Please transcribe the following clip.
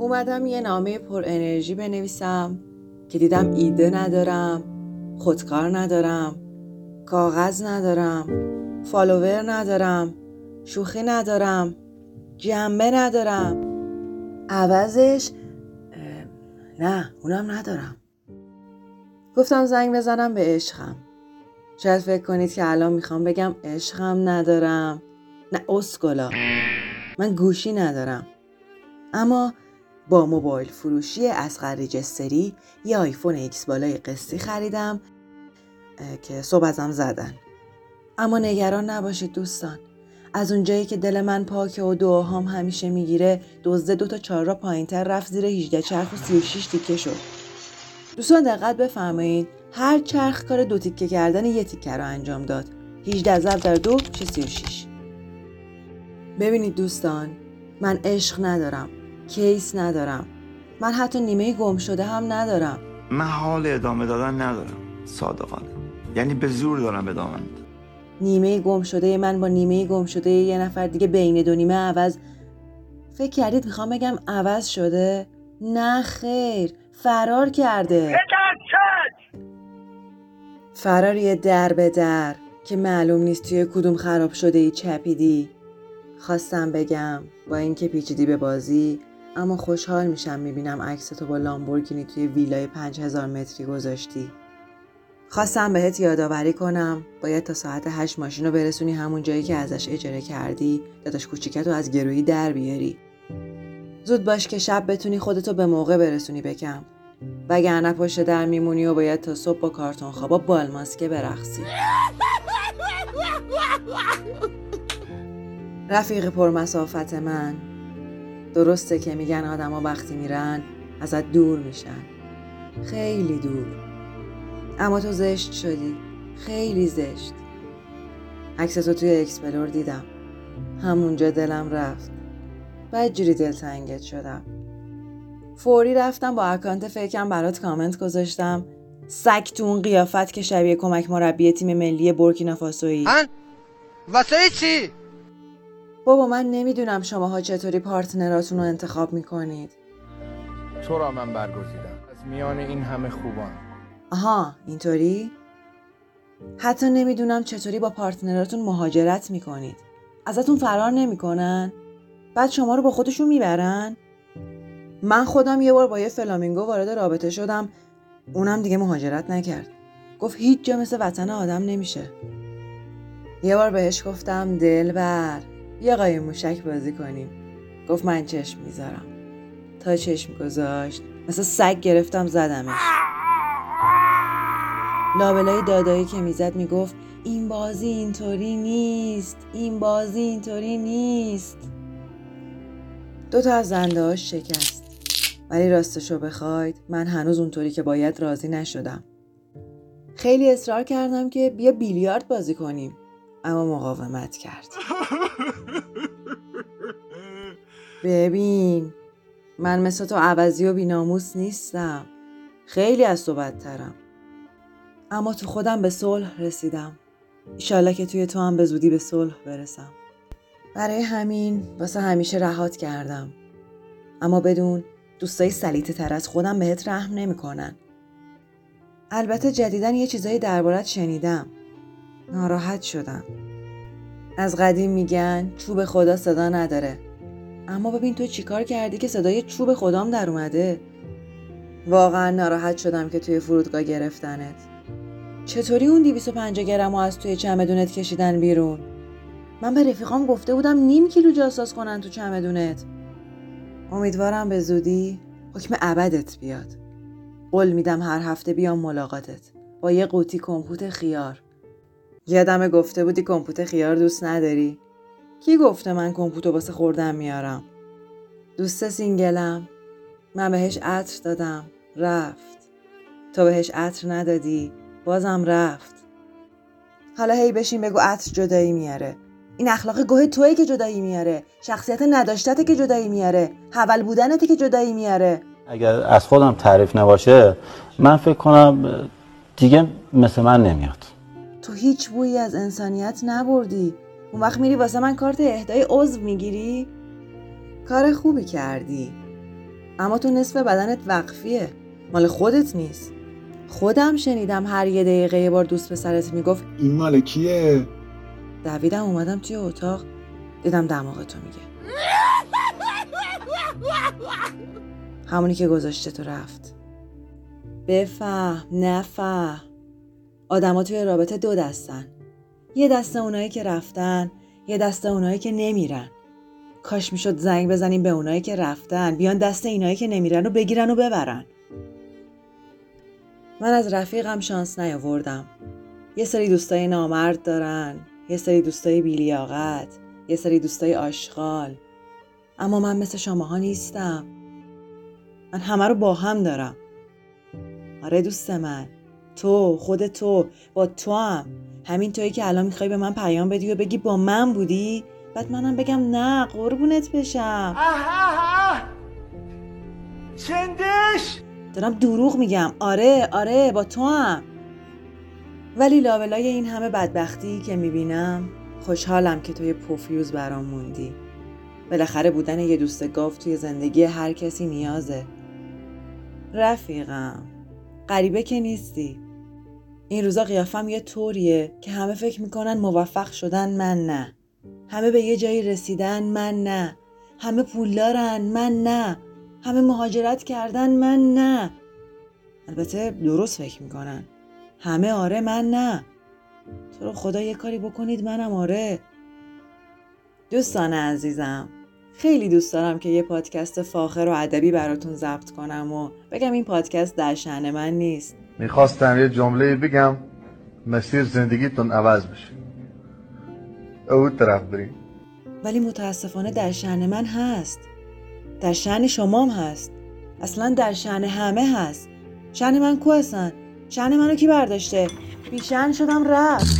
اومدم یه نامه پر انرژی بنویسم که دیدم ایده ندارم خودکار ندارم کاغذ ندارم فالوور ندارم شوخی ندارم جنبه ندارم. عوضش نه اونم ندارم. گفتم زنگ بزنم به عشقم. شاید فکر کنید که الان می‌خوام بگم عشقم ندارم. نه اسکلا. من گوشی ندارم. اما با موبایل فروشی از رجیستری یه آیفون ایکس بالای قسطی خریدم که صبح ازم زدن. اما نگران نباشید دوستان. از اونجایی که دل من پاکه و دعاهام همیشه می‌گیره دزده دو تا چهار را پایینتر رفت زیر 18 چرخ و 36 تیکه شد. دوستان دقت بفرمایید. هر چرخ کار دو تیکه کردن یه تیکه رو انجام داد. 18 ضرب در دو چه 36 ببینید دوستان من عشق ندارم. کیس ندارم. من حتی نیمه گم شده هم ندارم. من حال ادامه دادن ندارم صادقانه. یعنی به زور دارم ادامه نیمه گم شده من با نیمه گم شده یه نفر دیگه بین دو نیمه عوض. فکر کردید می‌خوام بگم عوض شده؟ نه خیر فرار کرده. فرار یه در به در که معلوم نیست توی کدوم خراب شده ای چپیدی. خواستم بگم با اینکه پیچیدی به بازی اما خوشحال میشم می‌بینم عکس تو با لامبورگینی توی ویلای پنج هزار متری گذاشتی. خواستم بهت یادآوری کنم باید تا ساعت هشت ماشین رو برسونی همون جایی که ازش اجاره کردی داداش کوچیکت رو از گروهی در بیاری. زود باش که شب بتونی خودتو به موقع برسونی بکم وگرنه پشت در میمونی و باید تا صبح با کارتون خوابا بالماسکه برقصی. رفیق پرمسافت من. درسته که میگن آدما وقتی میرن ازت دور میشن. خیلی دور. اما تو زشت شدی. خیلی زشت. عکس تو توی explore دیدم. همونجا دلم رفت. بعد جوری دلتنگت شدم. فوری رفتم با اکانت fake م برات کامنت گذاشتم. سگ تو اون قیافت که شبیه کمک مربی تیم ملی بورکینافاسویی واسه چی؟ بابا من نمی‌دونم شماها چطوری partner اتون رو انتخاب می‌کنید. تو را من برگزیدم. از میان این همه خوبان. آها اینطوری؟ حتی نمی‌دونم چطوری با partner اتون مهاجرت می‌کنید. ازتون فرار نمی‌کنن؟ بعد شما رو با خودشون می‌برن؟ من خودم یه بار با یه فلامینگو وارد رابطه شدم. اونم دیگه مهاجرت نکرد. گفت هیچ جا مثل وطن آدم نمیشه. یه بار بهش گفتم دلبر. یه قایم موشک بازی کنیم. گفت من چشم می‌ذارم. تا چشم گذاشت. مثل سگ گرفتم زدمش. لابلای دادایی که می‌زد می‌گفت این بازی اینطوری نیست. این بازی اینطوری نیست. دو تا از زنده شکست. ولی راستشو بخواید من هنوز اونطوری که باید راضی نشدم. خیلی اصرار کردم که بیا بیلیارد بازی کنیم. اما مقاومت کرد. ببین من مثل تو عوضی و بیناموس نیستم. خیلی از تو بدترم. اما تو خودم به صلح رسیدم. ایشالله که توی تو هم به زودی به صلح برسم. برای همین واسه همیشه رهات کردم. اما بدون دوستای سلیته تر از خودم بهت رحم نمی‌کنن. البته جدیدن یه چیزایی دربارت شنیدم. ناراحت شدم. از قدیم میگن چوب خدا صدا نداره. اما ببین تو چیکار کردی که صدای چوب خدام در اومده؟ واقعا ناراحت شدم که توی فرودگاه گرفتنت. چطوری اون 250 گرم از توی چمدونت کشیدن بیرون؟ من به رفیقام گفته بودم نیم کیلو جاساس کنن تو چمدونت. امیدوارم به زودی حکم ابدت بیاد. قول میدم هر هفته بیام ملاقاتت. با یه قوطی کمپوت خیار. یادم گفته بودی کمپوت خیار دوست نداری. کی گفته من کمپوتو واسه خوردن میارم؟ دوست سینگلم. من بهش عطر دادم. رفت. تو بهش عطر ندادی. بازم رفت. حالا هی بشین بگو عطر جدایی میاره. این اخلاق گوه توی که جدایی میاره. شخصیت نداشتته که جدایی میاره. حول بودنته که جدایی میاره. اگر از خودم تعریف نباشه من فکر کنم دیگه مثل من نمیاد. تو هیچ بویی از انسانیت نبردی. اون وقت میری واسه من کارت اهدای عضو می‌گیری؟ کار خوبی کردی. اما تو نصف بدنت وقفیه. مال خودت نیست. خودم شنیدم هر یه دقیقه یه بار دوست پسرت می‌گفت این مال کیه؟ دویدم اومدم توی اتاق دیدم دماغ تو میگه. همونی که گذاشته تو رفت. بفهم نفهم. آدما توی رابطه دو دستن. یه دسته اونایی که رفتن یه دسته اونایی که نمیرن. کاش می‌شد زنگ بزنیم به اونایی که رفتن بیان دست اینایی که نمیرن و بگیرن و ببرن. من از رفیقم شانس نیاوردم. یه سری دوستای نامرد دارن یه سری دوستای بیلیاقت یه سری دوستای آشغال. اما من مثل شماها نیستم. من همه رو با هم دارم. آره دوست من. تو خود تو با تو هم همین تویی که الان می‌خوای به من پیام بدی و بگی با من بودی؟ بعد منم بگم نه قربونت بشم. چندش؟ دارم دروغ میگم. آره آره با تو هم ولی لابلای این همه بدبختی که می‌بینم خوشحالم که توی پوفیوز برام موندی. بالاخره بودن یه دوست گاو توی زندگی هر کسی نیازه. رفیقم. غریبه که نیستی. این روزا قیافم یه طوریه که همه فکر می‌کنن موفق شدن من نه. همه به یه جایی رسیدن من نه. همه پولدارن من نه. همه مهاجرت کردن من نه. البته درست فکر می‌کنن. همه آره من نه. تو رو خدا یه کاری بکنید منم آره. دوستان عزیزم خیلی دوست دارم که یه پادکست فاخر و ادبی براتون ضبط کنم و بگم این پادکست در شعن من نیست. می‌خواستم یه جمله بگم مسیر زندگیتون عوض بشه. او طرف بریم. ولی متاسفانه در شعن من هست. در شعن شمام هست. اصلا در شعن همه هست. شعن من کو هستن؟ شعن منو کی برداشته؟ بیشن شدم رفت.